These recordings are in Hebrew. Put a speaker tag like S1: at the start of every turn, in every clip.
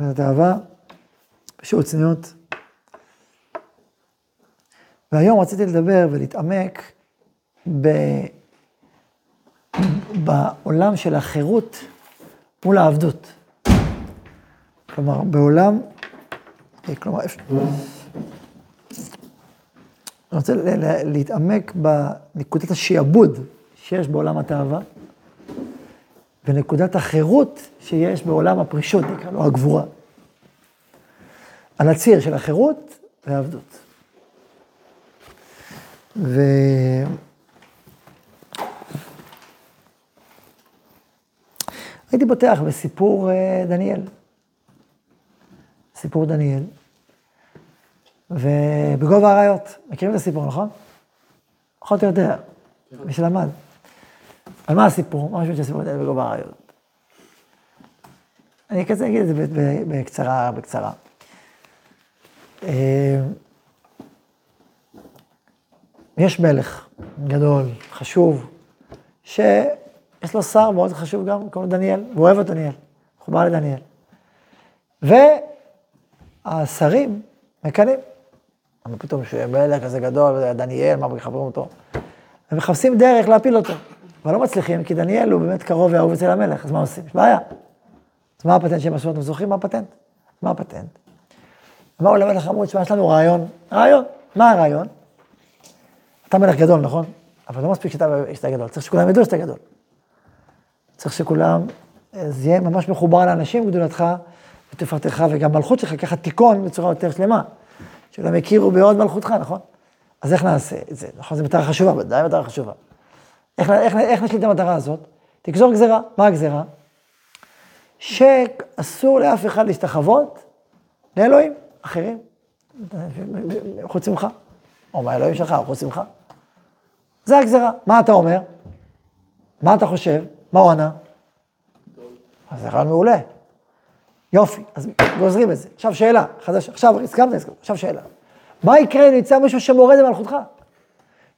S1: זאת אהבה, פשוט צניעות. והיום רציתי לדבר ולהתעמק ב... בעולם של החירות מול העבדות. כלומר, בעולם, אה, כלומר. אני רוצה להתעמק בנקודת השיעבוד שיש בעולם התאווה, ונקודת החירות שיש בעולם הפרישות, נקרא לו הגבורה. על הציר של החירות והעבדות. ו... הייתי פותח בסיפור אה, דניאל. סיפור דניאל. ובגובה האריות, מכירים את הסיפור, נכון? פחות או יותר, מי שלמד. על מה הסיפור? מה משהו הסיפור דניאל בגובה האריות? אני כזה אגיד את זה בקצרה, בקצרה. אה, יש מלך גדול, חשוב, שיש לו שר מאוד חשוב גם, קוראים לו דניאל, הוא אוהב את דניאל, מחובר לדניאל. והשרים מקנאים. פתאום שהוא מלך כזה גדול, דניאל, מה מחברים אותו? הם מחפשים דרך להפיל אותו, אבל לא מצליחים, כי דניאל הוא באמת קרוב ואהוב אצל המלך, אז מה עושים? יש בעיה. אז מה הפטנט שהם עשו? אתם זוכרים מה הפטנט? מה הפטנט? אמרו למלך אמרו, תשמע, יש לנו רעיון. רעיון. מה הרעיון? אתה מלך גדול, נכון? אבל לא מספיק שאתה גדול, צריך שכולם ידעו שאתה גדול. צריך שכולם, זה יהיה ממש מחובר לאנשים, גדולתך ותפארתך, וגם מלכות שלך ככה תיכון בצורה יותר שלמה. שכולם יכירו בעוד מלכותך, נכון? אז איך נעשה את זה? נכון, זו מטרה חשובה, ודאי מטרה חשובה. איך, איך, איך נשליט את המטרה הזאת? תגזור גזירה. מה הגזירה? שאסור לאף אחד להשתחוות לאלוהים אחרים, חוץ ממך. או מהאלוהים שלך, או חוץ ממך. זה הגזירה. מה אתה אומר? מה אתה חושב? מה הוא ענה? אז זה רעיון מעולה. יופי, אז גוזרים את זה. עכשיו שאלה, חדש, עכשיו הסכמת, הסכמת, עכשיו שאלה. מה יקרה אם נמצא מישהו שמורד במלכותך?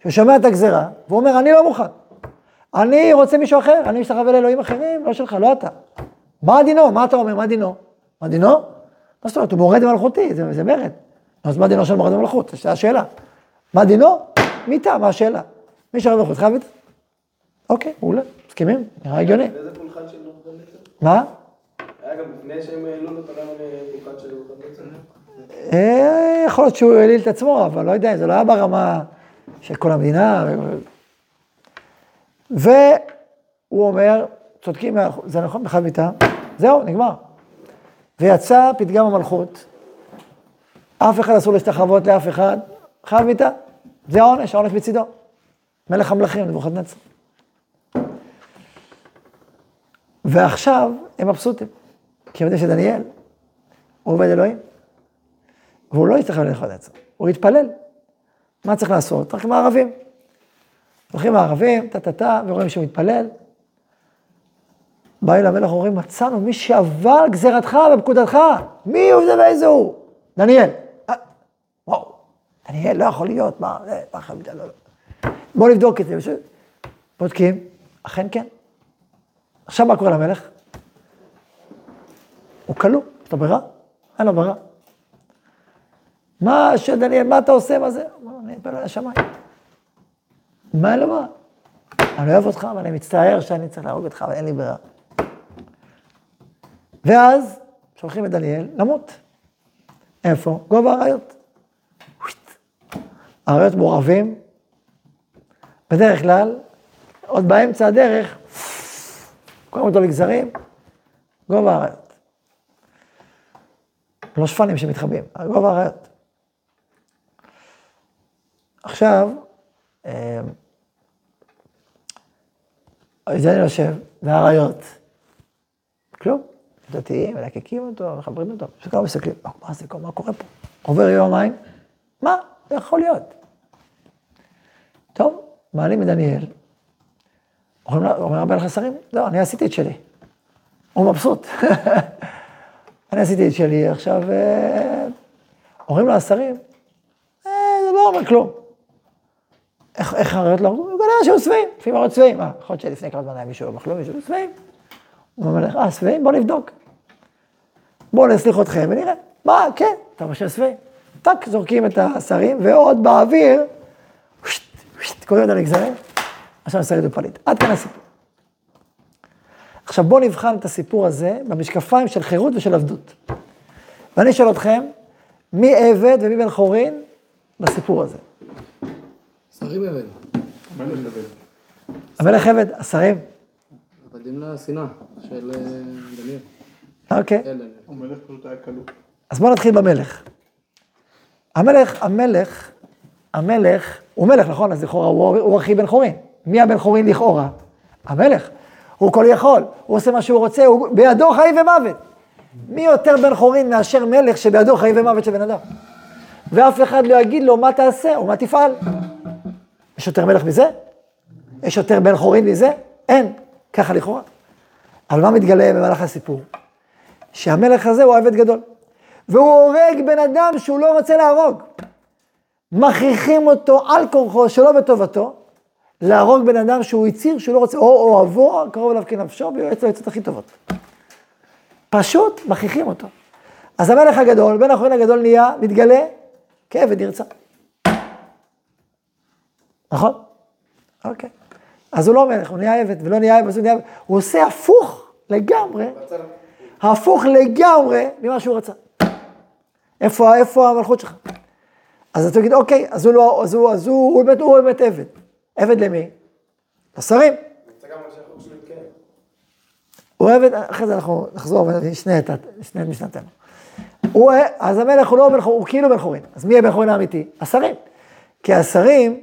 S1: שהוא שומע את הגזירה, והוא אומר, אני לא מוכן. אני רוצה מישהו אחר, אני משתחווה לאלוהים אחרים, לא שלך, לא אתה. מה דינו? מה אתה אומר? מה דינו? מה דינו? מה זאת אומרת? הוא מורד במלכותי, זה, זה מרד. אז מה דינו של מורד במלכות? זו השאלה. מה דינו? מיתה, מה השאלה? מי שרב במלכות חייב אוקיי, מעולה, מסכימים? נראה הגיוני. מה?
S2: היה גם לפני שהם העלו לו את הרעיון לפולחן של?
S1: אה, יכול להיות שהוא העליל את עצמו, אבל לא יודע, זה לא היה ברמה של כל המדינה. והוא אומר, צודקים, זה נכון בכלל מיתה, זהו, נגמר. ויצא פתגם המלכות, אף אחד אסור להשתחוות לאף אחד, חייב מיתה. זה העונש, העונש מצידו. מלך המלכים, נבוכדנצר. ועכשיו הם מבסוטים, כי הם יודעים שדניאל הוא עובד אלוהים, והוא לא יצטרך ללכת לנצח, הוא יתפלל. מה צריך לעשות? רק עם הערבים. הולכים הערבים, טה-טה-טה, ורואים שהוא מתפלל. בא אל המלך ואומרים, מצאנו מי שעבר גזירתך בפקודתך. מי הוא זה ואיזה הוא? דניאל. אה, וואו, דניאל לא יכול להיות, מה, מה, מה, לא, לא. בואו נבדוק את זה. בודקים, אכן כן. עכשיו מה קורה למלך? הוא כלוא, לו ברירה? אין לו ברירה. מה, שדניאל, מה אתה עושה? מה זה? אני אתפלל על השמיים. מה אין לו ברירה? אני אוהב אותך, ואני מצטער שאני צריך להרוג אותך, אבל אין לי ברירה. ואז שולחים את דניאל למות. איפה? גובה האריות. האריות מעורבים, בדרך כלל, עוד באמצע הדרך, קוראים אותו לגזרים, גובה האריות. לא שפנים שמתחבאים, גובה האריות. עכשיו, אה, זה אני יושב, והאריות, כלום. דתיים, מלקקים אותו, מחברים אותו, שכולם מסתכלים, מה זה, מה קורה פה? עובר יומיים, מה, זה יכול להיות. טוב, מעלים את דניאל, אומר המלך לשרים, לא, אני עשיתי את שלי. הוא מבסוט. אני עשיתי את שלי, עכשיו אה, אומרים לו השרים, אה, זה לא אומר כלום. איך, הרעיות לא אמרו? כנראה שהיו שבעים, לפעמים הרעיות שבעים. מה, יכול להיות שלפני כמה זמן היה מישהו מחלום, מישהו שבעים. הוא אומר לך, אה, שבעים? בוא נבדוק. בואו נסליח אתכם ונראה. מה, כן, אתה משה שבעי. טק, זורקים את השרים, ועוד באוויר, קוראים את הנגזרים, עכשיו שריד ופליט. עד כאן הסיפור. עכשיו בואו נבחן את הסיפור הזה במשקפיים של חירות ושל עבדות. ואני אשאל אתכם, מי עבד ומי בן חורין בסיפור הזה?
S3: שרים עבד.
S1: המלך עבד, השרים.
S3: עבדים לשנאה של אה, דניאל.
S1: אוקיי.
S3: אלה.
S2: המלך פשוט היה כלוא.
S1: אז בואו נתחיל במלך. המלך, המלך, המלך, הוא מלך, נכון? אז לכאורה הוא, הוא אחי בן חורין. מי הבן חורין לכאורה? המלך. הוא כל יכול, הוא עושה מה שהוא רוצה, הוא בידו חיים ומוות. מי יותר בן חורין מאשר מלך שבידו חיים ומוות של בן אדם? ואף אחד לא יגיד לו מה תעשה או מה תפעל. יש יותר מלך מזה? יש יותר בן חורין מזה? אין. ככה לכאורה. אבל מה מתגלה במהלך הסיפור? שהמלך הזה הוא עבד גדול. והוא הורג בן אדם שהוא לא רוצה להרוג. מכריחים אותו על כורחו, שלא בטובתו, להרוג בן אדם שהוא הצהיר שהוא לא רוצה, או אוהבו, קרוב אליו כנפשו, ויועץ לו הכי טובות. פשוט מכריחים אותו. אז המלך הגדול, בן החורין הגדול נהיה, מתגלה כעבד נרצע. נכון? אוקיי. אז הוא לא מלך, הוא נהיה עבד, ולא נהיה עבד, אז הוא נהיה עבד. הוא עושה הפוך לגמרי, הפוך לגמרי ממה שהוא רצה. איפה, איפה המלכות שלך? אז אתה תגיד, אוקיי, אז הוא לא, אז הוא, אז הוא, הוא באמת, הוא באמת עבד. עבד למי? לשרים.
S2: התקיים.
S1: הוא עבד, אחרי זה אנחנו נחזור ונשנה את, משנתנו. הוא, אז המלך הוא לא בן חורין, הוא כאילו בן חורין. אז מי הבן חורין האמיתי? השרים. כי השרים,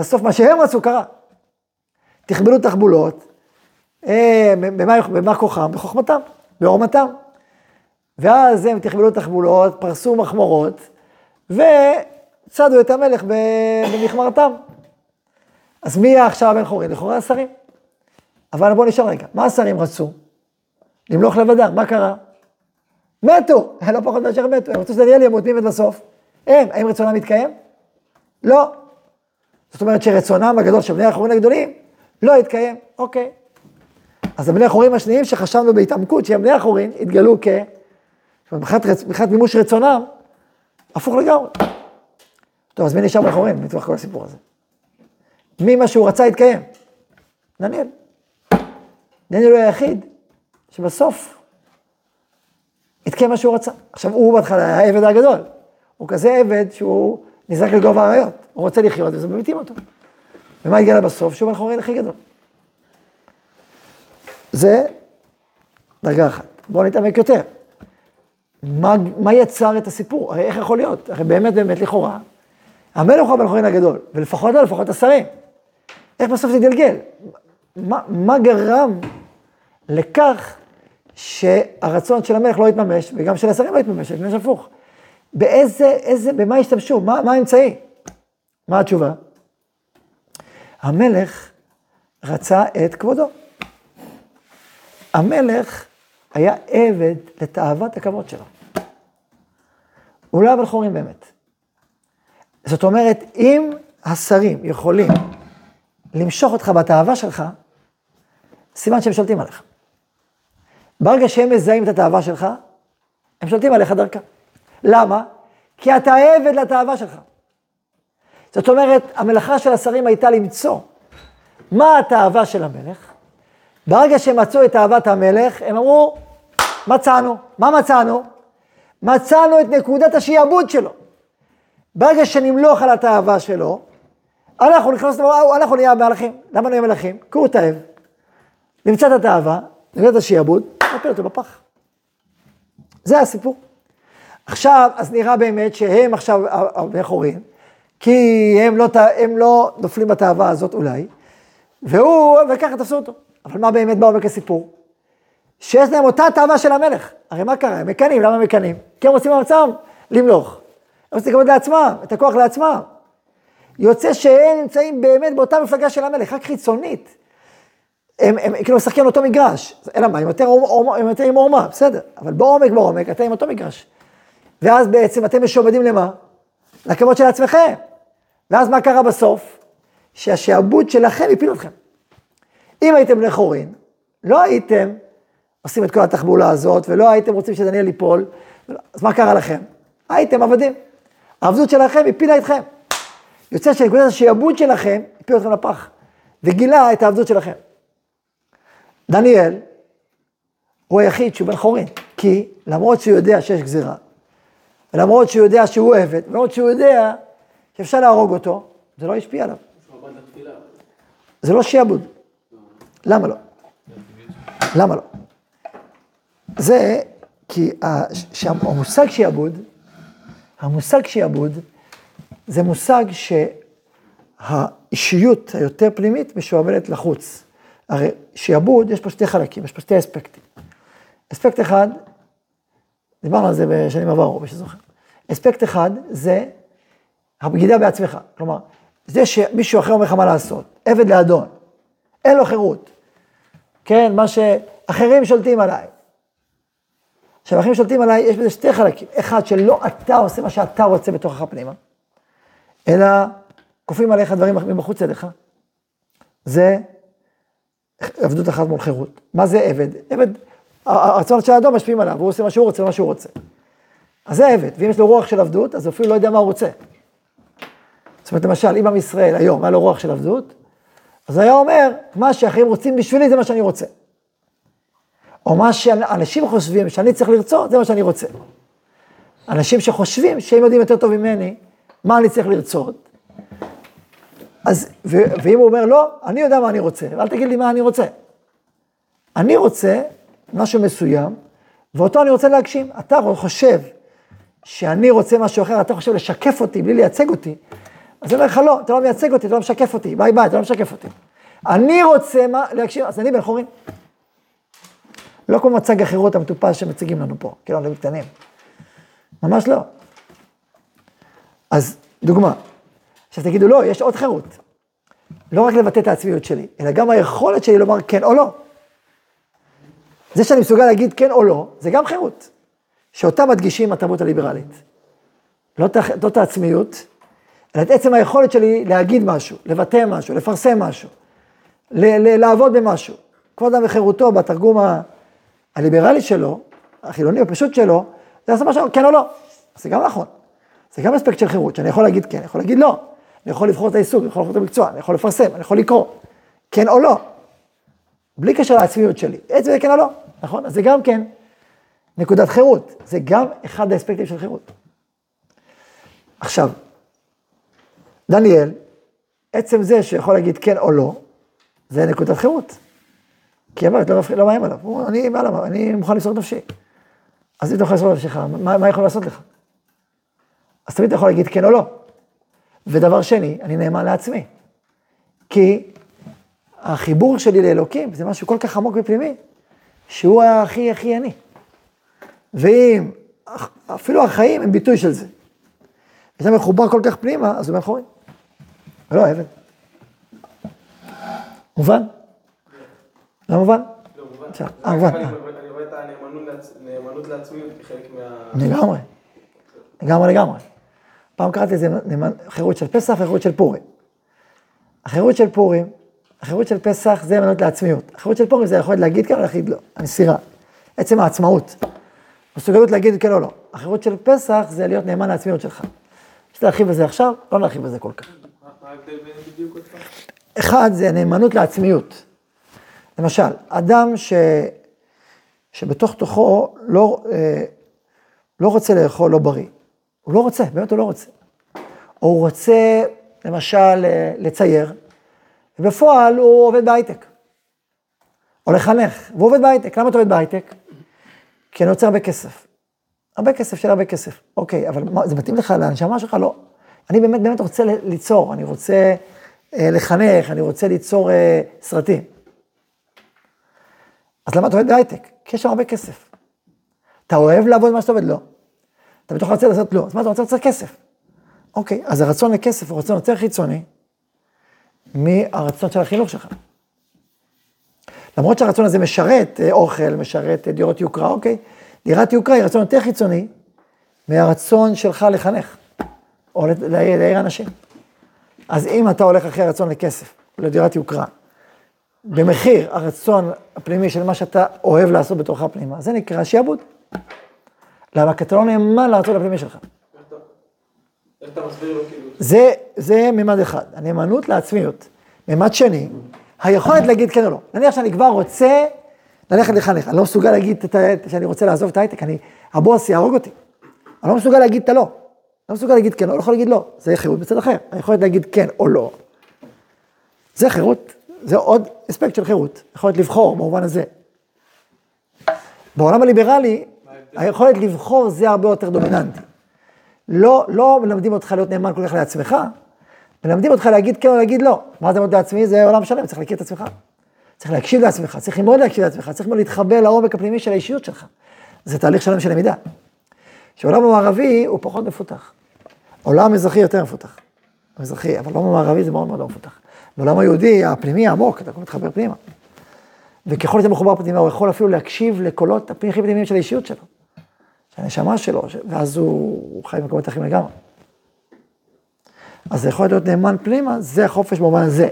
S1: בסוף מה שהם רצו קרה. תחבלו תחבולות, אה, במה, במה כוחם? בחוכמתם, בעורמתם. ואז הם תחבלו תחבולות, פרסו מחמורות, וצדו את המלך במכמרתם. אז מי יהיה עכשיו הבן חורין? לכאורה השרים. אבל בואו נשאל רגע, מה השרים רצו? למלוך לבדם, מה קרה? מתו, לא פחות מאשר מתו, הם רצו שדניאל ימות, מי מת בסוף? הם, האם רצונם מתקיים? לא. זאת אומרת שרצונם הגדול של בני החורין הגדולים לא התקיים, אוקיי. אז הבני החורין השניים שחשבנו בהתעמקות שהם בני החורין, התגלו כ... מבחינת מימוש רצונם, הפוך לגמרי. טוב, אז מי נשאר בן חורין מתוך כל הסיפור הזה? מי מה שהוא רצה התקיים? דניאל. דניאל הוא היחיד שבסוף התקיים מה שהוא רצה. עכשיו, הוא בהתחלה היה העבד הגדול. הוא כזה עבד שהוא נזרק לגובה האריות. הוא רוצה לחיות וזה ממיתים אותו. ומה התגלה בסוף? שהוא חורין הכי גדול. זה דרגה אחת. בואו נתעמק יותר. מה, מה יצר את הסיפור? הרי איך יכול להיות? הרי באמת, באמת, לכאורה, המלך הוא חורין הגדול, ולפחות לא, לפחות השרים. איך בסוף זה התגלגל? מה, מה גרם לכך שהרצון של המלך לא יתממש, וגם של השרים לא יתממש, יתממש הפוך? באיזה, איזה, במה השתמשו? מה, מה האמצעי? מה התשובה? המלך רצה את כבודו. המלך היה עבד לתאוות הכבוד שלו. הוא לא היה בן באמת. זאת אומרת, אם השרים יכולים למשוך אותך בתאווה שלך, סימן שהם שולטים עליך. ברגע שהם מזהים את התאווה שלך, הם שולטים עליך דרכה. למה? כי אתה עבד לתאווה שלך. זאת אומרת, המלאכה של השרים הייתה למצוא מה התאווה של המלך. ברגע שהם מצאו את תאוות המלך, הם אמרו, מצאנו. מה מצאנו? מצאנו את נקודת השיעבוד שלו. ברגע שנמלוך על התאווה שלו, אנחנו נכנס, אנחנו נהיה המלכים. למה נהיה מלכים? כי הוא תאב. נמצא את התאווה, נקודת השיעבוד, נפיל אותו בפח. זה הסיפור. עכשיו, אז נראה באמת שהם עכשיו הבני חורין, כי הם לא, הם לא נופלים בתאווה הזאת אולי, והוא, וככה תפסו אותו. אבל מה באמת בעומק הסיפור? שיש להם אותה תאווה של המלך. הרי מה קרה? הם מקנאים, למה הם מקנאים? כי הם רוצים מעצמם למלוך. הם רוצים לקבל לעצמם, את הכוח לעצמם. יוצא שהם נמצאים באמת באותה מפלגה של המלך, רק חיצונית. הם, הם, הם כאילו משחקים על אותו מגרש. אלא מה, הם יותר, הם יותר עם עורמה, בסדר. אבל בעומק, בעומק, אתם עם אותו מגרש. ואז בעצם אתם משועבדים למה? לכבוד של עצמכם. ואז מה קרה בסוף? שהשעבוד שלכם הפיל אתכם. אם הייתם בני חורין, לא הייתם עושים את כל התחבולה הזאת, ולא הייתם רוצים שדניאל ייפול, אז מה קרה לכם? הייתם עבדים. העבדות שלכם הפילה אתכם. יוצא שנקודת השעבוד שלכם הפילה אתכם לפח, וגילה את העבדות שלכם. דניאל הוא היחיד שהוא בן חורין, כי למרות שהוא יודע שיש גזירה, ולמרות שהוא יודע שהוא עבד, ולמרות שהוא יודע שאפשר להרוג אותו, זה לא השפיע עליו. זה לא שיעבוד. למה לא? למה לא? זה כי ה- שהמושג שיעבוד, המושג שיעבוד, זה מושג שהאישיות היותר פנימית משועבדת לחוץ. הרי שיעבוד, יש פה שתי חלקים, יש פה שתי אספקטים. אספקט אחד, דיברנו על זה בשנים עברו, מי שזוכר. אספקט אחד זה הבגידה בעצמך. כלומר, זה שמישהו אחר אומר לך מה לעשות, עבד לאדון, אין לו חירות. כן, מה שאחרים שולטים עליי. עכשיו, אחרים שולטים עליי, יש בזה שתי חלקים. אחד, שלא אתה עושה מה שאתה רוצה בתוכך פנימה, אלא כופים עליך דברים מבחוץ אליך. זה עבדות אחת מול חירות. מה זה עבד? עבד, הרצונות של האדום משפיעים עליו, הוא עושה מה שהוא רוצה ומה שהוא רוצה. אז זה עבד, ואם יש לו רוח של עבדות, אז אפילו לא יודע מה הוא רוצה. זאת אומרת, למשל, אם עם ישראל היום היה לו רוח של עבדות, אז היה אומר, מה שאחרים רוצים בשבילי זה מה שאני רוצה. או מה שאנשים חושבים שאני צריך לרצות, זה מה שאני רוצה. אנשים שחושבים שהם יודעים יותר טוב ממני, מה אני צריך לרצות. אז, ו- ואם הוא אומר, לא, אני יודע מה אני רוצה, ואל תגיד לי מה אני רוצה. אני רוצה משהו מסוים, ואותו אני רוצה להגשים. אתה חושב שאני רוצה משהו אחר, אתה חושב לשקף אותי בלי לייצג אותי, אז אני אומר לך, לא, אתה לא מייצג אותי, אתה לא משקף אותי, ביי ביי, אתה לא משקף אותי. אני רוצה מה, להגשים, אז אני בן חורין. לא כמו מצג החירות המטופש שמציגים לנו פה, כאילו, אנחנו קטנים. ממש לא. אז דוגמה, עכשיו תגידו, לא, יש עוד חירות. לא רק לבטא את העצמיות שלי, אלא גם היכולת שלי לומר כן או לא. זה שאני מסוגל להגיד כן או לא, זה גם חירות. שאותה מדגישים התרבות הליברלית. לא לא את העצמיות, אלא את עצם היכולת שלי להגיד משהו, לבטא משהו, לפרסם משהו, ל- ל- לעבוד במשהו. כבוד אדם וחירותו, בתרגום ה- הליברלי שלו, החילוני הפשוט שלו, זה לעשות משהו, כן או לא. זה גם נכון. זה גם אספקט של חירות, שאני יכול להגיד כן, אני יכול להגיד לא. אני יכול לבחור את העיסוק, אני יכול לבחור את המקצוע, אני יכול לפרסם, אני יכול לקרוא. כן או לא. בלי קשר לעצמיות שלי. עצם זה כן או לא, נכון? אז זה גם כן נקודת חירות. זה גם אחד האספקטים של חירות. עכשיו, דניאל, עצם זה שיכול להגיד כן או לא, זה נקודת חירות. כי אמרת, לא, לא מאיים עליו, הוא, אני מעל המ... אני מוכן למסור את נפשי. אז אם אתה יכול למסור את נפשך, מה, מה יכול לעשות לך? אז תמיד אתה יכול להגיד כן או לא. ודבר שני, אני נאמן לעצמי. כי החיבור שלי לאלוקים זה משהו כל כך עמוק ופנימי, שהוא הכי הכי אני. ואם אפילו החיים הם ביטוי של זה. אתה מחובר כל כך פנימה, אז הוא בן. ולא עבד. מובן? לא מובן?
S2: לא, מובן. אני רואה את הנאמנות לעצ- נאמנות לעצמיות כחלק מה...
S1: לגמרי. לגמרי לגמרי. פעם קראתי לזה חירות של פסח וחירות של פורים. החירות של פורים, החירות של פסח זה נאמנות לעצמיות. החירות של פורים זה יכולת להגיד כן או להגיד לא, המסירה. עצם העצמאות. מסוגלות להגיד כן או לא. החירות של פסח זה להיות נאמן לעצמיות שלך. יש להרחיב בזה עכשיו, לא נרחיב בזה כל כך.
S2: ההבדל בין בדיוק עוד פעם?
S1: אחד זה נאמנות לעצמיות. למשל, אדם ש... שבתוך תוכו לא, אה, לא רוצה לאכול לא בריא. הוא לא רוצה, באמת הוא לא רוצה. או הוא רוצה, למשל, אה, לצייר, ובפועל הוא עובד בהייטק. או לחנך, והוא עובד בהייטק. למה אתה עובד בהייטק? כי אני רוצה הרבה כסף. הרבה כסף של הרבה כסף. אוקיי, אבל מה, זה מתאים לך לנשמה שלך? לא. אני באמת באמת רוצה ליצור, אני רוצה אה, לחנך, אני רוצה ליצור אה, סרטים. אז למה אתה עובד בהייטק? כי יש שם הרבה כסף. אתה אוהב לעבוד במה שאתה עובד? לא. אתה בתוך רוצה לעשות לא. אז מה אתה רוצה? רוצה כסף. אוקיי, אז הרצון לכסף הוא רצון יותר חיצוני מהרצון של החינוך שלך. למרות שהרצון הזה משרת אה, אוכל, משרת אה, דירות יוקרה, אוקיי, דירת יוקרה היא רצון יותר חיצוני מהרצון שלך לחנך, או להעיר אנשים. אז אם אתה הולך אחרי רצון לכסף, לדירת יוקרה, במחיר הרצון הפנימי של מה שאתה אוהב לעשות בתורך פנימה, זה נקרא שיעבוד. למה? כי אתה לא נאמן לרצון הפנימי שלך.
S2: כאילו?
S1: זה, זה מימד אחד, הנאמנות לעצמיות. מימד שני, היכולת להגיד כן או לא. נניח שאני כבר רוצה ללכת לחנך, אני לא מסוגל להגיד שאני רוצה לעזוב את ההייטק, אני, הבוס יהרוג אותי. אני לא מסוגל להגיד את הלא. לא מסוגל להגיד כן, לא יכול להגיד לא. זה חירות בצד אחר. היכולת להגיד כן או לא. זה חירות, זה עוד אספקט של חירות. יכולת לבחור במובן הזה. בעולם הליברלי, היכולת לבחור זה הרבה יותר דומיננטי. לא, לא מלמדים אותך להיות נאמן כל כך לעצמך, מלמדים אותך להגיד כן או להגיד לא. מה זה מאוד לעצמי? זה עולם שלם, צריך להכיר את עצמך. צריך להקשיב לעצמך, צריך ללמוד להקשיב לעצמך, צריך מאוד להתחבר לעומק הפנימי של האישיות שלך. זה תהליך שלם של למידה. שהעולם המערבי הוא פחות מפותח. העולם המזרחי יותר מפותח. המזרחי, אבל העולם המערבי זה מאוד מאוד לא מפותח. בעולם היהודי, הפנימי העמוק, אתה כבר מתחבר פנימה. וככל שאתה מחובר פנימה, הוא יכול אפילו להקשיב לקולות הכי פנימיים של האישיות שלו. של הנשמה שלו, ואז הוא, הוא חי במקומות אחרים לגמרי. אז זה יכול להיות נאמן פנימה, זה החופש במובן הזה.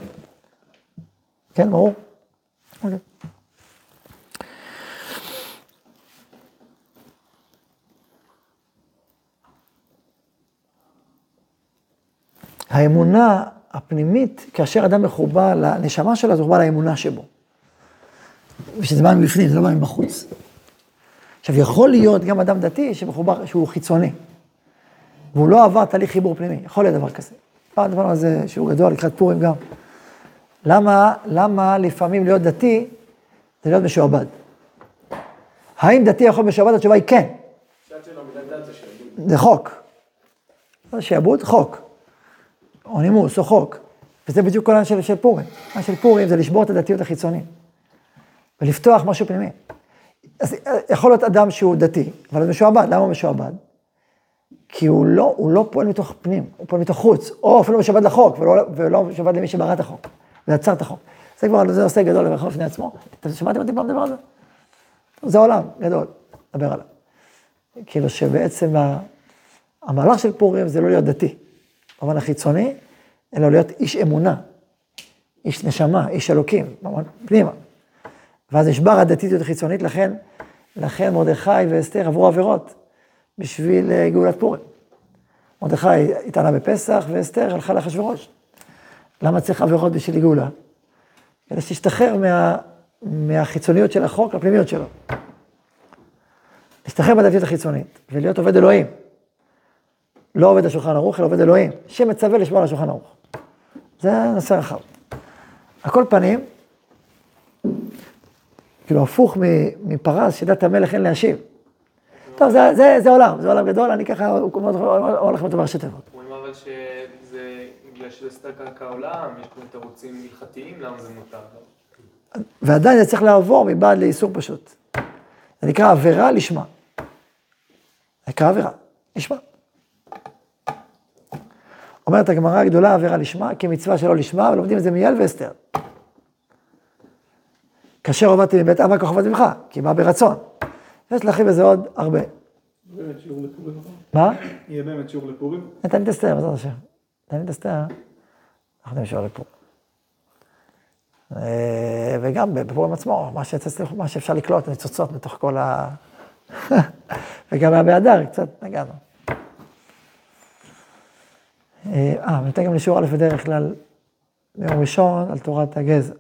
S1: כן, ברור? אוקיי. האמונה הפנימית, כאשר אדם מחובר לנשמה שלו, זה מחובר לאמונה שבו. ושזה בא מבפנים, זה לא בא מבחוץ. עכשיו, יכול להיות גם אדם דתי שמחובר, שהוא חיצוני, והוא לא עבר תהליך חיבור פנימי, יכול להיות דבר כזה. פעם דיברנו על זה שיעור גדול לקראת פורים גם. למה, למה לפעמים להיות דתי זה להיות משועבד? האם דתי יכול להיות משועבד? התשובה היא כן.
S2: זה
S1: חוק. זה שעבוד, חוק. או נימוס, או חוק. וזה בדיוק כל העניין של, פורים. העניין של פורים זה לשבור את הדתיות החיצונית. ולפתוח משהו פנימי. אז אה, יכול להיות אדם שהוא דתי, אבל הוא משועבד. למה הוא משועבד? כי הוא לא, הוא לא פועל מתוך פנים, הוא פועל מתוך חוץ. או אפילו משועבד לחוק, ולא, ולא משועבד למי שברא את החוק, ויצר את החוק. זה כבר, זה נושא גדול לברך בפני עצמו. אתם שמעתם אותי פעם לדבר על זה? זה עולם גדול, לדבר עליו. כאילו שבעצם המהלך של פורים זה לא להיות דתי, במובן החיצוני, אלא להיות איש אמונה, איש נשמה, איש אלוקים, במובן פנימה. ואז נשבר הדתיות החיצונית, לכן, לכן מרדכי ואסתר עברו עבירות בשביל אה, גאולת פורים. מרדכי התענה בפסח ואסתר הלכה לאחשוורוש. למה צריך עבירות בשביל גאולה? כדי שתשתחרר מה, מהחיצוניות של החוק לפנימיות שלו. להשתחרר מהדתיות החיצונית ולהיות עובד אלוהים. לא עובד השולחן ערוך, אלא עובד אלוהים, שמצווה לשמור על השולחן ערוך. זה נושא רחב. על כל פנים, כאילו הפוך מפרס, שדת המלך אין להשיב. טוב, זה, זה, זה עולם, זה עולם גדול, אני ככה הולך לדבר ראשי תיבות.
S4: אומרים אבל שזה בגלל שזה סתם קרקע העולם, יש פה תירוצים הלכתיים, למה זה מותר?
S1: ועדיין זה צריך לעבור מבעד לאיסור פשוט. זה נקרא עבירה לשמה. זה נקרא עבירה, לשמה. אומרת הגמרא הגדולה, עבירה לשמה, כמצווה שלא לשמה, ולומדים את זה מיעל ואסתר. כאשר עבדתי מבית אבא, עבדתי ממך, כי בא ברצון. יש להרחיב בזה עוד הרבה.
S5: באמת שיעור לפורים.
S1: מה?
S5: יהיה באמת שיעור לפורים.
S1: נתן לי את אסתר, בעזרת השם. נתן לי את אסתר, אנחנו נמשור לפה. אה, וגם בפורים עצמו, מה, שאפשר לקלוט, ניצוצות בתוך כל ה... וגם היה באדר, קצת נגענו. אה, ניתן גם לשיעור א' בדרך כלל, ביום ראשון, על תורת הגזע.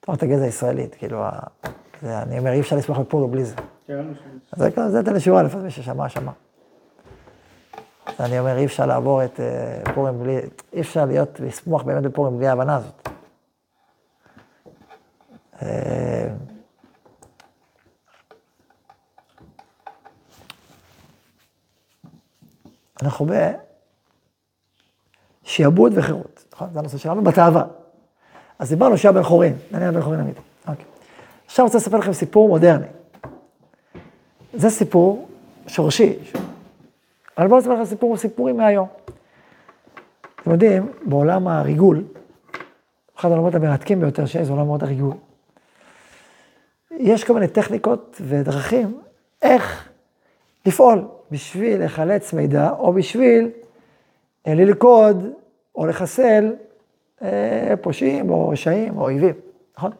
S1: תורת הגזע הישראלית, כאילו, זה, אני אומר, אי אפשר לסמוך על פורים בלי זה.
S5: כן.
S1: אז זה, ניתן לשיעור א', אז מי ששמע, שמע. אני אומר, אי אפשר לעבור את אה, פורים בלי, אי אפשר להיות, לשמוח באמת בפורים בלי ההבנה הזאת. אה, אנחנו בשעבוד וחירות, נכון? זה הנושא שלנו, בתאווה. אז דיברנו שהיה בן חורין, דניאל בן חורין אמיתי. אוקיי. עכשיו רוצה לספר לכם סיפור מודרני. זה סיפור שורשי, אבל בואו נספר לכם סיפור, סיפורים מהיום. אתם יודעים, בעולם הריגול, אחד העולמות המרתקים ביותר שיש, זה עולם הריגול. יש כל מיני טכניקות ודרכים איך לפעול בשביל לחלץ מידע, או בשביל אה, ללכוד או לחסל אה, פושעים או רשעים או אויבים. נכון?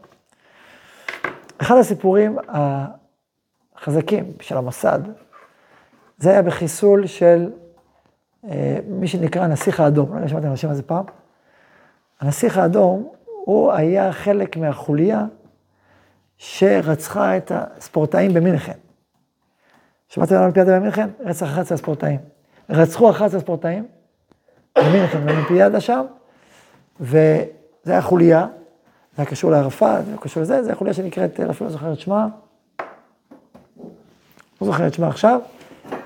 S1: אחד הסיפורים החזקים של המסד, זה היה בחיסול של אה, מי שנקרא הנסיך האדום. לא יודע שמעתם על השם הזה פעם. הנסיך האדום, הוא היה חלק מהחוליה שרצחה את הספורטאים במינכן. שמעתם על האולימפיאדה במינכן? רצח 11 ספורטאים. רצחו 11 ספורטאים במינכן, באולימפיאדה שם, וזה היה חוליה, זה היה קשור לערפאת, זה היה קשור לזה, זה היה חוליה שנקראת, אפילו לא זוכר את שמה, לא זוכר את שמה עכשיו,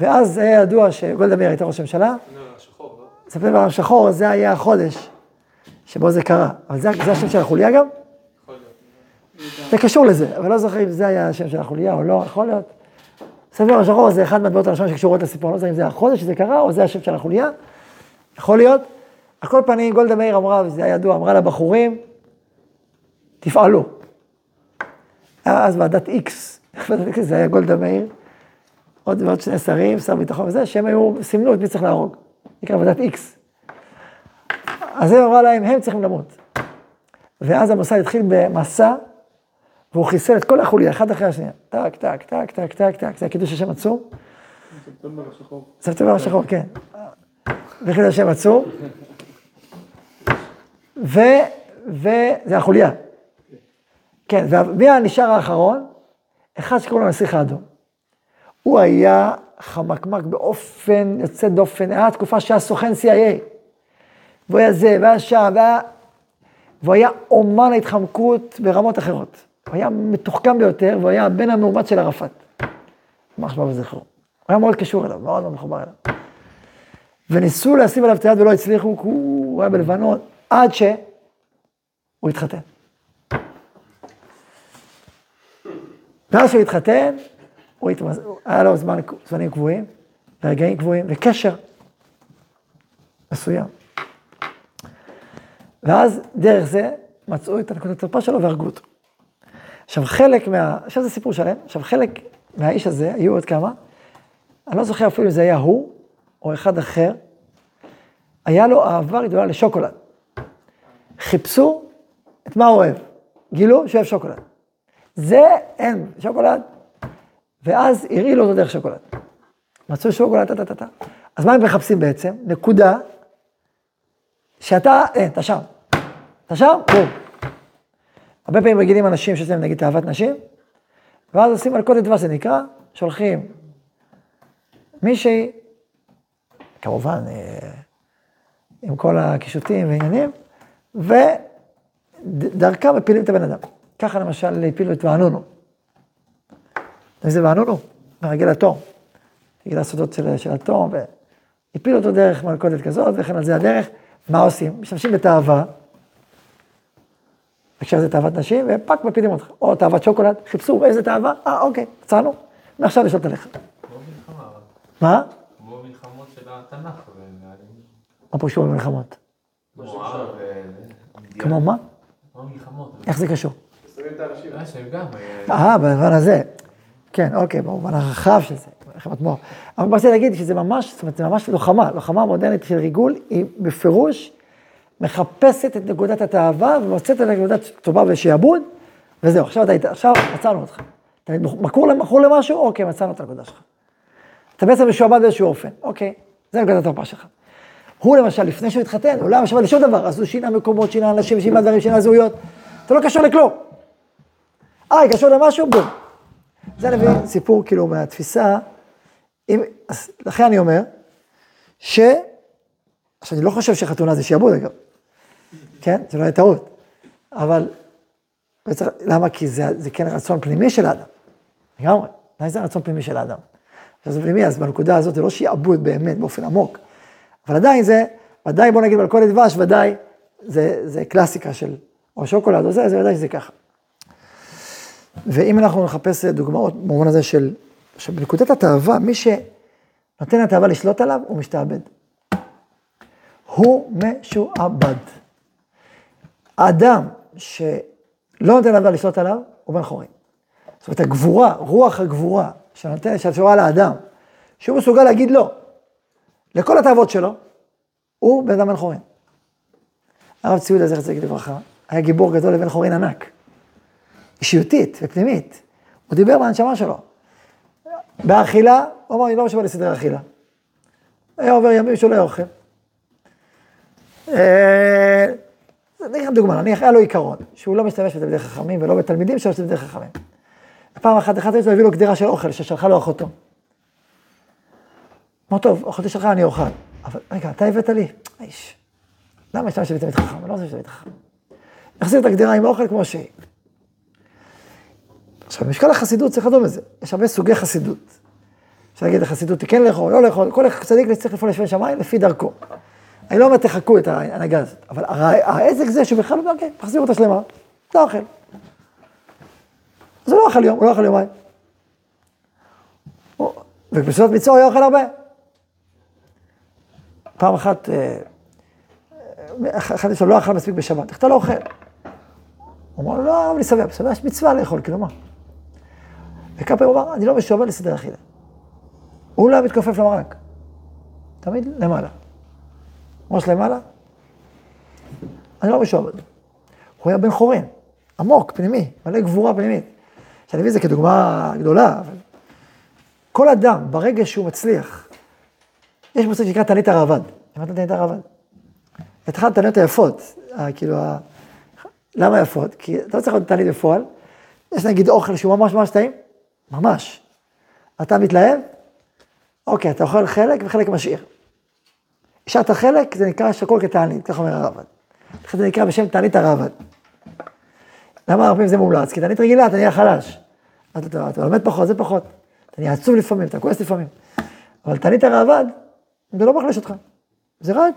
S1: ואז היה ידוע שגולדה מאיר הייתה ראש הממשלה,
S4: לא, השחור, לא?
S1: ספטמבר השחור, זה היה החודש שבו זה קרה. אבל זה, זה השם של החוליה גם? זה קשור לזה, אבל לא זוכר אם זה היה השם של החוליה או לא, יכול להיות. ספטמבר השחור זה אחד מהדמות הראשונות שקשורות לסיפור, לא זוכר אם זה החודש שזה קרה או זה השם של החוליה, יכול להיות. על כל פנים, גולדה מאיר אמרה, וזה היה ידוע, אמרה לבחורים, תפעלו. היה אז ועדת איקס, ועדת איקס זה היה גולדה מאיר, עוד ועוד שני שרים, שר ביטחון וזה, שהם היו, סימנו את מי צריך להרוג. נקרא ועדת איקס. אז היא אמרה להם, הם צריכים למות. ואז המוסד התחיל במסע, והוא חיסל את כל החוליה, אחד אחרי השנייה. טק, טק, טק, טק, טק, טק, זה קידוש השם עצום.
S5: ספטמבר השחור.
S1: ספטמבר השחור, כן. וקידוש השם עצום. ו... וזה החוליה. כן, ומי הנשאר האחרון? אחד שקוראים לו הנסיך האדום. הוא היה חמקמק באופן יוצא דופן, היה תקופה שהיה סוכן CIA. והוא היה זה, והיה שם, והיה... והוא היה אומן ההתחמקות ברמות אחרות. הוא היה מתוחכם ביותר, והוא היה הבן המאומץ של ערפאת. ממש שמע וזכרו. הוא היה מאוד קשור אליו, מאוד מאוד מחובר אליו. וניסו להשים עליו את היד ולא הצליחו, כי הוא היה בלבנון, עד שהוא התחתן. ואז שהוא התחתן, הוא התמז... היה לו זמן, זמנים קבועים, ורגעים קבועים, וקשר מסוים. ואז דרך זה מצאו את הנקודת התורפה שלו והרגו אותו. עכשיו חלק מה... עכשיו זה סיפור שלם, עכשיו חלק מהאיש הזה, היו עוד כמה, אני לא זוכר אפילו אם זה היה הוא, או אחד אחר, היה לו אהבה גדולה לשוקולד. חיפשו את מה הוא אוהב, גילו שהוא אוהב שוקולד. זה אין, שוקולד, ואז הרעילו אותו דרך שוקולד. מצאו שוקולד, טה-טה-טה. אז מה הם מחפשים בעצם? נקודה שאתה, אין, אתה שם. אתה שם? בום. הרבה פעמים רגילים אנשים שיש להם נגיד תאוות נשים, ואז עושים מלכודת דבש, זה נקרא, שולחים מישהי, כמובן, אה, עם כל הקישוטים ועניינים, ודרכם מפילים את הבן אדם. ככה למשל הפילו את וענונו. אתה זה וענונו? מרגל התום. בגלל הסודות של, של התום, והפילו אותו דרך מלכודת כזאת, וכן על זה הדרך. מה עושים? משתמשים בתאווה, עכשיו זה תאוות נשים, ופאק מפילים אותך. או תאוות שוקולד, חיפשו איזה תאווה, אה אוקיי, מצאנו, מעכשיו לשלוט עליך.
S6: כמו מלחמה, אבל.
S1: מה?
S6: כמו מלחמות של התנ"ך. ו-
S1: מה פה קשור במלחמות?
S6: ו...
S1: כמו מה? איך זה קשור?
S6: אה. אה,
S1: אה, במובן הזה. כן, אוקיי, במובן הרחב של זה, מלחמת מוח. אבל רציתי להגיד שזה ממש, זאת אומרת, זה ממש לוחמה, לוחמה מודרנית של ריגול, היא בפירוש מחפשת את נקודת התאווה ומוצאת את נקודת טובה ושעבוד, וזהו, עכשיו אתה היית, עכשיו מצאנו אותך. אתה מכור למשהו, אוקיי, מצאנו את הנקודה שלך. אתה בעצם משועבד באיזשהו אופן, אוקיי, זה נקודת התורפה שלך. הוא למשל, לפני שהוא התחתן, הוא לא היה משועבד לשום דבר, אז הוא שינה מקומות, שינה אנשים, שינה דברים, שינה זהויות. אתה לא קשור לכלום. אה, קשור למשהו, בום. זה מבין סיפור כאילו מהתפיסה, אם, אז לכן אני אומר, ש... עכשיו, אני לא חושב שחתונה זה שיעבוד אגב, כן? זה לא יהיה טעות, אבל למה? כי זה, זה כן רצון פנימי של האדם, לגמרי, זה רצון פנימי של האדם. זה פנימי, אז בנקודה הזאת זה לא שיעבוד באמת באופן עמוק, אבל עדיין זה, ודאי בוא נגיד מלכודת דבש, ודאי זה, זה קלאסיקה של, או שוקולד או זה, זה ודאי שזה ככה. ואם אנחנו נחפש דוגמאות במובן הזה של, שבנקודת התאווה, מי שנותן לתאווה לשלוט עליו, הוא משתעבד. הוא משועבד. האדם שלא נותן לתאווה לשלוט עליו, הוא בן חורין. זאת אומרת, הגבורה, רוח הגבורה, שנותן, שקשורה לאדם, שהוא מסוגל להגיד לא, לכל התאוות שלו, הוא בן אדם בן חורין. הרב ציודה, זכר צדיק לברכה, היה גיבור גדול לבן חורין ענק. אישיותית ופנימית. הוא דיבר מהנשמה שלו. באכילה, הוא אמר, אני לא משמע לסדר אכילה. היה עובר ימים שהוא לא היה אוכל. אני אגיד לכם דוגמה, נניח היה לו עיקרון, שהוא לא משתמש בתלמידי חכמים ולא בתלמידים שלו בתלמידי חכמים. פעם אחת, אחד שלו הביא לו גדירה של אוכל ששלחה לו אחותו. אמר, טוב, אחותי שלך אני אוכל. אבל רגע, אתה הבאת לי? איש, למה השתמשת בתלמיד חכם? אני לא רוצה בתלמיד חכם. נחזיר את הגדירה עם האוכל כמו שהיא. עכשיו, במשקל החסידות צריך לדון בזה. יש הרבה סוגי חסידות. אפשר להגיד לחסידות, כן לאכול, לא לאכול, כל צדיק צריך לפעול לשם שמיים לפי דרכו. אני לא אומר תחכו את ההנהגה הזאת, אבל העסק זה שהוא בכלל, אוקיי, תחזיר אותה שלמה, לא אוכל. אז הוא לא אכל יום, הוא לא אכל יומיים. ובסביבות מצווה הוא היה אוכל הרבה. פעם אחת, אה, אחד שלו לא אכל מספיק בשבת, איך אתה לא אוכל? הוא אמר, לא, אני שבע, בסדר, יש מצווה לאכול, כאילו מה? וכמה פעמים הוא אמר, אני לא משועבד לסדר אכילה. הוא לא מתכופף למרק, תמיד למעלה. ראש למעלה, אני לא משועבד. הוא היה בן חורין, עמוק, פנימי, מלא גבורה פנימית. שאני מביא את זה כדוגמה גדולה, אבל כל אדם, ברגע שהוא מצליח, יש מושג שנקרא תענית הרעבד. שמעת תענית הרעבד? את אחת התעניות היפות, כאילו, למה יפות? כי אתה לא צריך להיות תענית בפועל, יש נגיד אוכל שהוא ממש ממש טעים, ממש. אתה מתלהב, אוקיי, אתה אוכל חלק וחלק משאיר. השארת חלק, זה נקרא שקול כתענית, כך אומר הרעבד. זה נקרא בשם תענית הרעבד. למה הרבה פעמים זה מומלץ? כי תענית רגילה, אתה נהיה חלש. אתה, אתה, אתה לומד פחות, זה פחות. אתה נהיה עצוב לפעמים, אתה כועס לפעמים. אבל תענית הרעבד, זה לא מחלש אותך. זה רק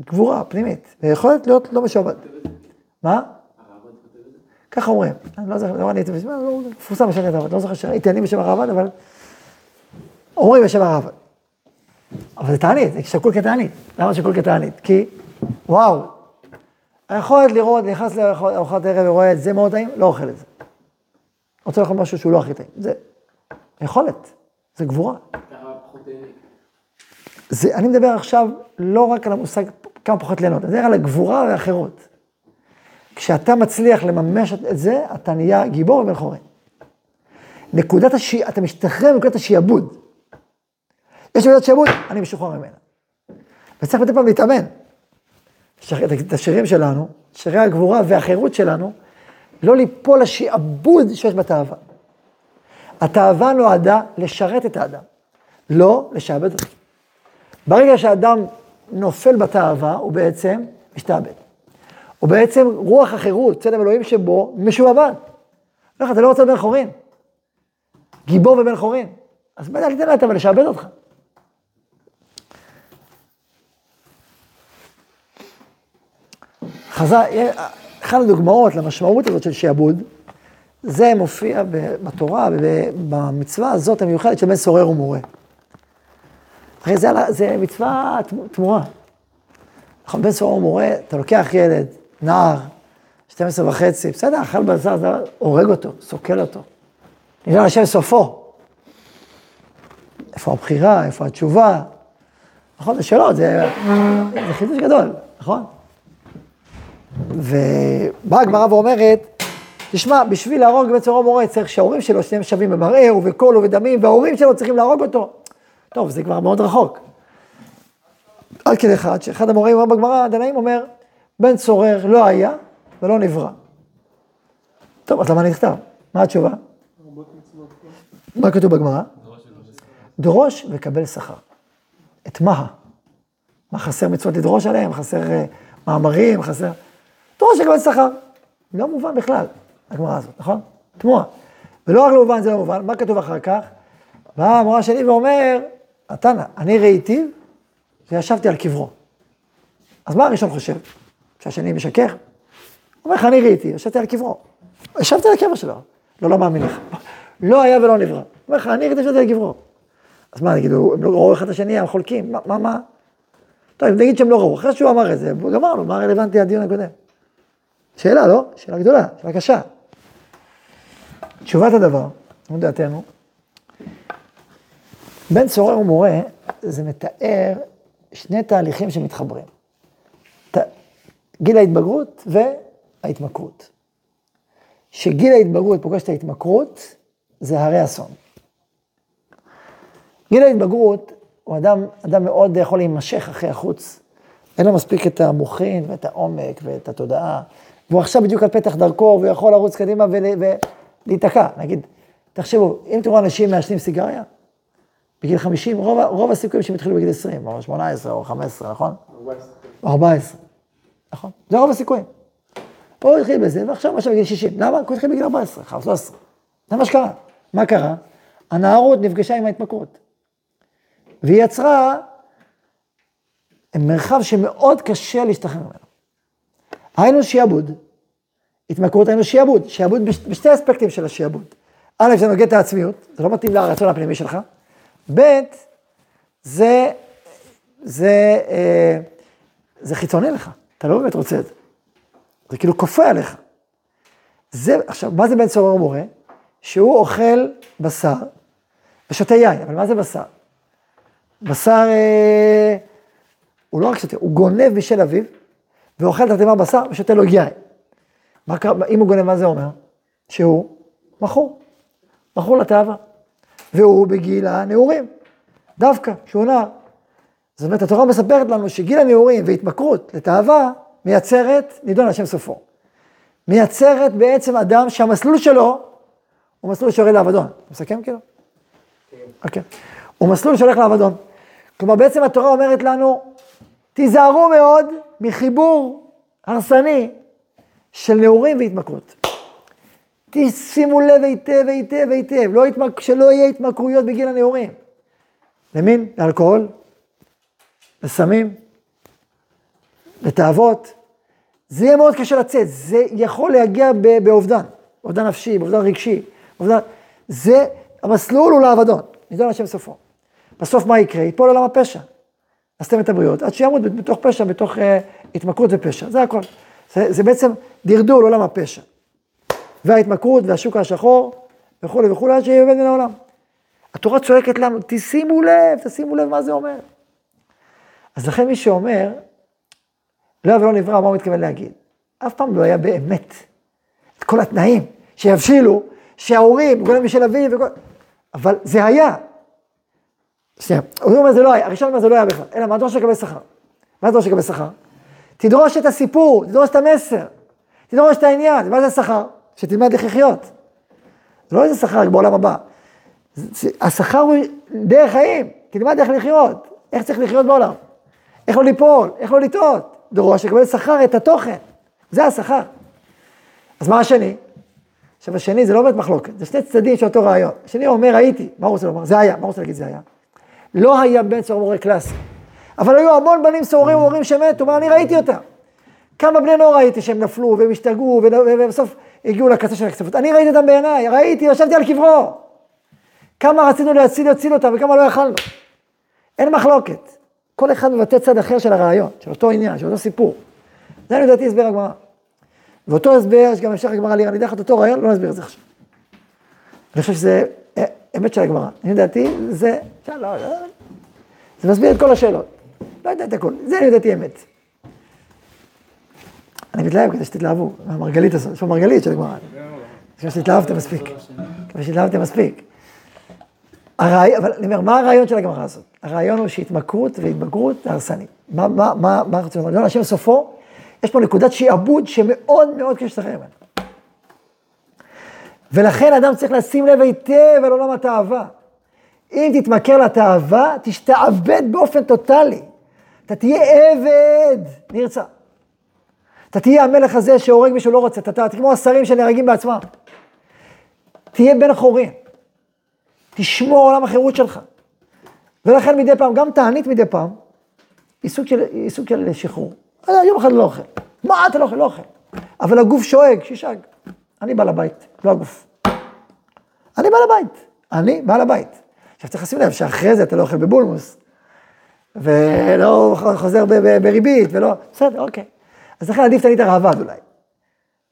S1: גבורה פנימית, ויכולת להיות לא משועבד. מה? ככה אומרים. אני לא זוכר, לא ראיתי, מפורסם בשם הרעבד, לא זוכר שראיתי אני בשם הרעבד, אבל אומרים בשם הרעבד. אבל זה תענית, זה שקול כתענית. למה שקול כתענית? כי, וואו, היכולת לראות, נכנס לארוחת ערב ורואה את זה מאוד טעים, לא אוכל את זה. רוצה לאכול משהו שהוא לא הכי טעים. זה יכולת, זה גבורה. זה, אני מדבר עכשיו לא רק על המושג כמה פחות ליהנות, אני מדבר על הגבורה והחירות. כשאתה מצליח לממש את זה, אתה נהיה גיבור ובן חורין. נקודת השי... אתה משתחרר מנקודת השיעבוד. יש נקודת שיעבוד, אני משוחרר ממנה. וצריך מדי פעם להתאמן. את השירים שלנו, שירי הגבורה והחירות שלנו, לא ליפול לשיעבוד שיש בתאווה. התאווה נועדה לשרת את האדם, לא לשעבד אותו. ברגע שאדם נופל בתאווה, הוא בעצם משתעבד. הוא בעצם רוח החירות, צלם אלוהים שבו, משועבד. איך אתה לא רוצה בן חורין. גיבור ובן חורין. אז בטח תיתן לה אבל לשעבד אותך. חז"ל, אחת הדוגמאות למשמעות הזאת של שעבוד, זה מופיע בתורה ובמצווה הזאת המיוחדת של בן סורר ומורה. הרי זה, זה מצווה תמורה. נכון, בן סורר ומורה, אתה לוקח ילד, נער, 12 וחצי, בסדר, אכל בשר, זה הורג אותו, סוקל אותו. נראה לשם סופו. איפה הבחירה, איפה התשובה? נכון, זה שאלות, זה, זה חידוש גדול, נכון? ובאה הגמרא ואומרת, תשמע, בשביל להרוג בצורה ומורה צריך שההורים שלו שניהם שווים במראה ובקול ובדמים, וההורים שלו צריכים להרוג אותו. טוב, זה כבר מאוד רחוק. עד כדי אחד, שאחד המורים אומר בגמרא, דנאים אומר, בן צורר לא היה ולא נברא. טוב, אז למה נכתב? מה התשובה? מה כתוב בגמרא? דרוש וקבל שכר. את מה? מה חסר מצוות לדרוש עליהם? חסר uh, מאמרים? חסר... דרוש וקבל שכר. לא מובן בכלל, הגמרא הזאת, נכון? תמוה. ולא רק לא מובן, זה לא מובן, מה כתוב אחר כך? בא המורה שלי ואומר, התנא, אני ראיתי וישבתי על קברו. אז מה הראשון חושב? שהשני משקר? הוא אומר לך, אני ראיתי, ישבתי על קברו. ישבתי על הקבר שלו. לא, לא מאמין לך. לא היה ולא נברא. הוא אומר לך, אני ראיתי, ישבתי על קברו. אז מה, נגידו, הם לא ראו אחד את השני, הם חולקים, מה, מה? טוב, נגיד שהם לא ראו, אחרי שהוא אמר את זה, גמרנו, מה רלוונטי הדיון הקודם? שאלה, לא? שאלה גדולה, שאלה קשה. תשובת הדבר, לדעתנו, בן צורר ומורה, זה מתאר שני תהליכים שמתחברים. ת... גיל ההתבגרות וההתמכרות. שגיל ההתבגרות פוגש את ההתמכרות, זה הרי אסון. גיל ההתבגרות הוא אדם, אדם מאוד יכול להימשך אחרי החוץ. אין לו מספיק את המוחין ואת העומק ואת התודעה. והוא עכשיו בדיוק על פתח דרכו, והוא יכול לרוץ קדימה ול- ולהיתקע. נגיד, תחשבו, אם תראו אנשים מעשנים סיגריה, בגיל 50, רוב, רוב הסיכויים שהם התחילו בגיל 20, או 18, או 15, נכון?
S2: 14.
S1: או 14, נכון? זה רוב הסיכויים. הוא התחיל בזה, ועכשיו עכשיו בגיל 60. למה? כי הוא התחיל בגיל 14, 13. זה מה שקרה. מה קרה? הנערות נפגשה עם ההתמכרות. והיא יצרה מרחב שמאוד קשה להשתחרר ממנו. היינו שיעבוד, התמכרות היינו שיעבוד, שיעבוד בש, בשתי אספקטים של השיעבוד. א', זה נוגד את העצמיות, זה לא מתאים לרצון הפנימי שלך. ב', זה, זה, אה, זה חיצוני לך, אתה לא באמת רוצה את זה. זה כאילו כופה עליך. זה, עכשיו, מה זה בן צורר מורה? שהוא אוכל בשר ושותה יין, אבל מה זה בשר? בשר, אה, הוא לא רק שותה, הוא גונב משל אביו, ואוכל את התיבה בשר ושותה לו יין. מה קרה, אם הוא גונב, מה זה אומר? שהוא מכור, מכור לתאווה. והוא בגיל הנעורים, דווקא, שהוא נער. זאת אומרת, התורה מספרת לנו שגיל הנעורים והתמכרות לתאווה מייצרת, נידון השם סופו. מייצרת בעצם אדם שהמסלול שלו הוא מסלול שיורד לאבדון. מסכם כאילו? אוקיי. הוא מסלול שהולך לאבדון. כלומר, בעצם התורה אומרת לנו, תיזהרו מאוד מחיבור הרסני של נעורים והתמכרות. תשימו לב היטב, היטב, היטב, לא התמק... שלא יהיה התמכרויות בגיל הנעורים. למין? לאלכוהול? לסמים? לתאוות? זה יהיה מאוד קשה לצאת, זה יכול להגיע באובדן, אובדן נפשי, באובדן רגשי, אובדן... זה, המסלול הוא לאבדון, נידון השם סופו. בסוף מה יקרה? יפול עולם הפשע. עשיתם את הבריאות, עד שימות בתוך פשע, בתוך uh, התמכרות ופשע, זה הכל. זה, זה בעצם דרדור לעולם הפשע. וההתמכרות והשוק השחור וכולי וכולי, עד שיהיה מן העולם. התורה צועקת לנו, תשימו לב, תשימו לב מה זה אומר. אז לכן מי שאומר, לא ולא נברא, מה הוא מתכוון להגיד? אף פעם לא היה באמת את כל התנאים שיבשילו, שההורים, גולם משל אביו, וכל... אבל זה היה. שנייה, הוא אומר זה לא היה, הראשון אומר זה לא היה בכלל, אלא מה דורש לקבל שכר? מה דורש לקבל שכר? תדרוש את הסיפור, תדרוש את המסר, תדרוש את העניין, מה זה שכר? שתלמד איך לחיות. זה לא איזה שכר רק בעולם הבא. השכר הוא דרך חיים, תלמד איך לחיות, איך צריך לחיות בעולם, איך לא ליפול, איך לא לטעות. דורש לקבל שכר את התוכן, זה השכר. אז מה השני? עכשיו השני זה לא באמת מחלוקת, זה שני צדדים של אותו רעיון. השני אומר הייתי, מה הוא רוצה לומר? זה היה, מה הוא רוצה להגיד זה היה? לא היה בן סורר מורה קלאסי, אבל היו המון בנים סוררים ומורים שמתו, מה אני ראיתי אותם. כמה בני נוער ראיתי שהם נפלו והם השתגעו ובסוף הגיעו לקצה של הכספות. אני ראיתי אותם בעיניי, ראיתי, ישבתי על קברו. כמה רצינו להציל, להציל אותם וכמה לא יכלנו. אין מחלוקת. כל אחד מבטא צד אחר של הרעיון, של אותו עניין, של אותו סיפור. זה לדעתי הסבר הגמרא. ואותו הסבר, שגם אפשר הגמרא לראות, אני אדע לך את אותו רעיון, לא נסביר את זה עכשיו. אני חושב שזה אמת של הגמרא. אני לדעתי, זה, לא, לא, לא, זה מסביר את כל השאלות. לא יודע את הכל, זה אני לדעתי אמת. אני מתלהב כדי שתתלהבו, מהמרגלית הזאת, יש פה מרגלית של הגמרא. חושב שהתלהבתם מספיק. חושב שהתלהבתם מספיק. הרעי... אבל אני אומר, מה הרעיון של הגמרא הזאת? הרעיון הוא שהתמכרות והתבגרות זה הרסני. מה, מה, מה, מה לומר? השם סופו, יש פה נקודת שעבוד שמאוד מאוד קשה להשתחרר ממנה. ולכן אדם צריך לשים לב היטב על עולם התאווה. אם תתמכר לתאווה, תשתעבד באופן טוטאלי. אתה תהיה עבד נרצע. אתה תהיה המלך הזה שהורג מי שהוא לא רוצה, אתה תהיה כמו השרים שנהרגים בעצמם. תהיה בן חורין. תשמור עולם החירות שלך. ולכן מדי פעם, גם תענית מדי פעם, היא סוג של, היא סוג של שחרור. יום אחד לא אוכל. מה אתה לא אוכל? לא אוכל. אבל הגוף שואג, שישאג. אני בעל הבית, לא הגוף. אני בעל הבית. אני בעל הבית. עכשיו צריך לשים לב שאחרי זה אתה לא אוכל בבולמוס, ולא חוזר בריבית, ולא... בסדר, אוקיי. אז לכן עדיף תענית הרעבד אולי,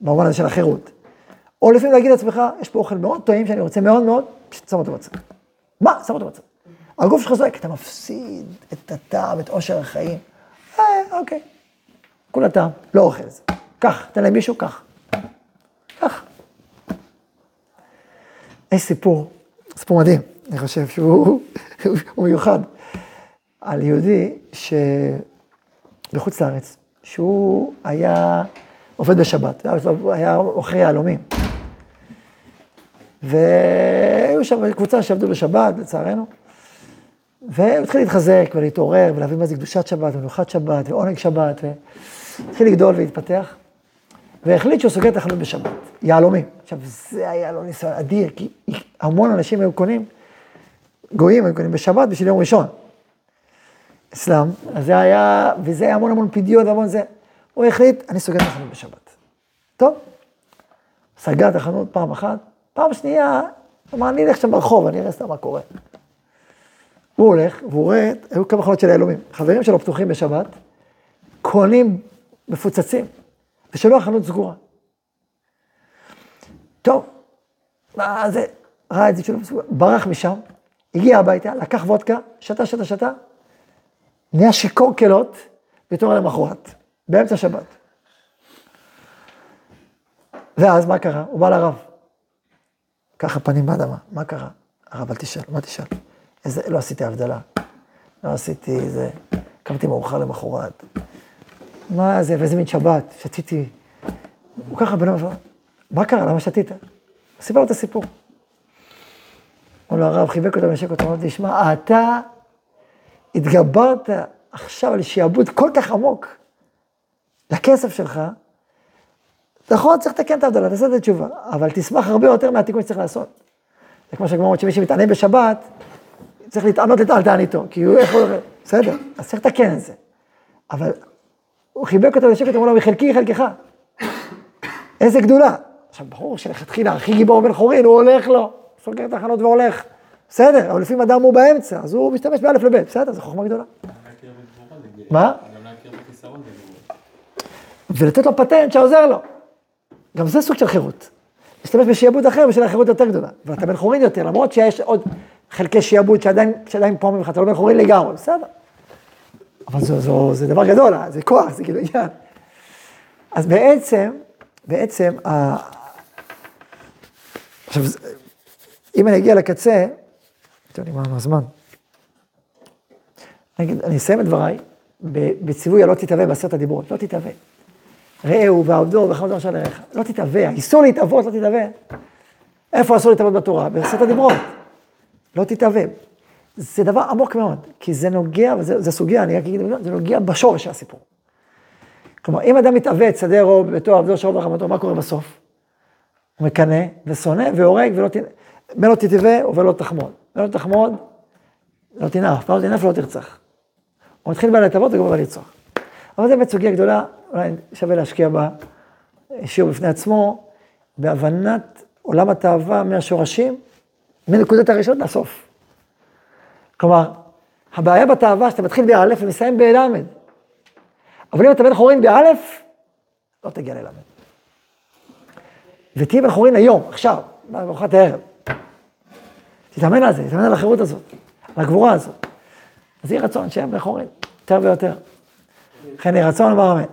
S1: במובן הזה של החירות. או לפעמים להגיד לעצמך, יש פה אוכל מאוד טעים שאני רוצה מאוד מאוד, פשוט שם אותו בצד. מה? שם אותו בצד. הגוף שלך זועק, אתה מפסיד את הטעם, את עושר החיים. אה, אוקיי. כולה טעם, לא אוכל את זה. קח, תן להם מישהו, קח. קח. יש סיפור, סיפור מדהים, אני חושב שהוא הוא מיוחד, על יהודי שבחוץ לארץ, שהוא היה עובד בשבת, היה אוכל יהלומים. והיו שם קבוצה שעבדו בשבת, לצערנו, והוא התחיל להתחזק ולהתעורר ולהבין מה זה קדושת שבת ומנוחת שבת ועונג שבת, והתחיל לגדול ולהתפתח, והחליט שהוא סוגר את החנות בשבת, יהלומים. עכשיו, זה היה לו ניסיון אדיר, כי המון אנשים היו קונים, גויים היו קונים בשבת בשביל יום ראשון. אצלם, אז זה היה, וזה היה המון המון פדיון והמון זה. הוא החליט, אני סוגר את החנות בשבת. טוב, סגר את החנות פעם אחת, פעם שנייה, אמר, אני אלך שם ברחוב, אני אראה סתם מה קורה. הוא הולך, והוא רואה, היו כמה חנות של יהלומים, חברים שלו פתוחים בשבת, קונים מפוצצים, ושלו החנות סגורה. טוב, מה זה, ראה את זה שלו סגורה, ברח משם, הגיע הביתה, לקח וודקה, שתה, שתה, שתה, נהיה שיכור כלות, בתור למחרת, באמצע שבת. ואז מה קרה? הוא בא לרב. ככה פנים באדמה, מה קרה? הרב, אל תשאל, מה תשאל? איזה, לא עשיתי הבדלה, לא עשיתי איזה, קמתי מאוחר למחרת. מה זה, ואיזה מין שבת, שתיתי. הוא ככה בן אדם, מה קרה, למה שתית? סיפר לו את הסיפור. אמר לו הרב, חיבק אותו, ונשק אותו, אמר לו, תשמע, אתה התגברת עכשיו על שיעבוד כל כך עמוק לכסף שלך, נכון, צריך לתקן את ההבדלה, תעשה את התשובה, אבל תשמח הרבה יותר מהתיקון שצריך לעשות. זה כמו שהגמרא אומרת שמי שמתענה בשבת, צריך להתענות תעניתו, כי הוא יכול, בסדר, אז צריך לתקן את זה. אבל הוא חיבק אותו בשקט, אמר לו, מחלקי חלקך. איזה גדולה. עכשיו, ברור שלכתחילה, הכי גיבור בן חורין, הוא הולך לו, סוגר את החנות והולך. בסדר, אבל לפעמים אדם הוא באמצע, אז הוא משתמש באלף לבית, בסדר, זו חוכמה גדולה. מה? ולתת לו פטנט שעוזר לו. גם זה סוג של חירות. להשתמש בשיעבוד אחר בשביל החירות יותר גדולה. ואתה בן חורין יותר, למרות שיש עוד חלקי שיעבוד שעדיין, שעדיין פה ממך, אתה לא בן חורין לגמרי, בסדר. אבל זו, זו, זה דבר גדול, אה, זה כוח, זה כאילו עניין. אז בעצם, בעצם, ה... עכשיו, זה- אם אני אגיע לקצה, אתם יודעים מה הזמן. אני אני אסיים את דבריי בציווי הלא תתהווה בעשרת הדיברות, לא תתהווה. ראהו ועבדו וחמדו אשר לרעך. לא תתהווה, האיסור להתהוות, לא תתהווה. איפה אסור להתהוות בתורה? בעשרת הדיברות. לא תתהווה. זה דבר עמוק מאוד, כי זה נוגע, וזו סוגיה, אני רק אגיד, זה נוגע בשורש של הסיפור. כלומר, אם אדם מתעוות, שדה רוב, ביתו, עבדו, שרוב וחמתו, מה קורה בסוף? הוא מקנא ושונא והורג ולא תנ... ולא תתהווה ולא תחמוד. ולא תחמוד, לא תנאף, ולא תנאף ולא תרצח. הוא מתחיל בה להתהוות וגומר לרצוח. אבל זו באמת סוגיה גדולה, אולי שווה להשקיע בה שיעור בפני עצמו, בהבנת עולם התאווה מהשורשים, מנקודת הראשון לסוף. כלומר, הבעיה בתאווה שאתה מתחיל באלף ומסיים בלמד. אבל אם אתה בן חורין באלף, לא תגיע ללמד. ותהיה בן חורין היום, עכשיו, בארוחת הערב. תתאמן על זה, תתאמן על החירות הזאת, על הגבורה הזאת. אז יהי רצון שהם בן חורין, יותר ויותר. לכן יהי רצון, אמר אמן.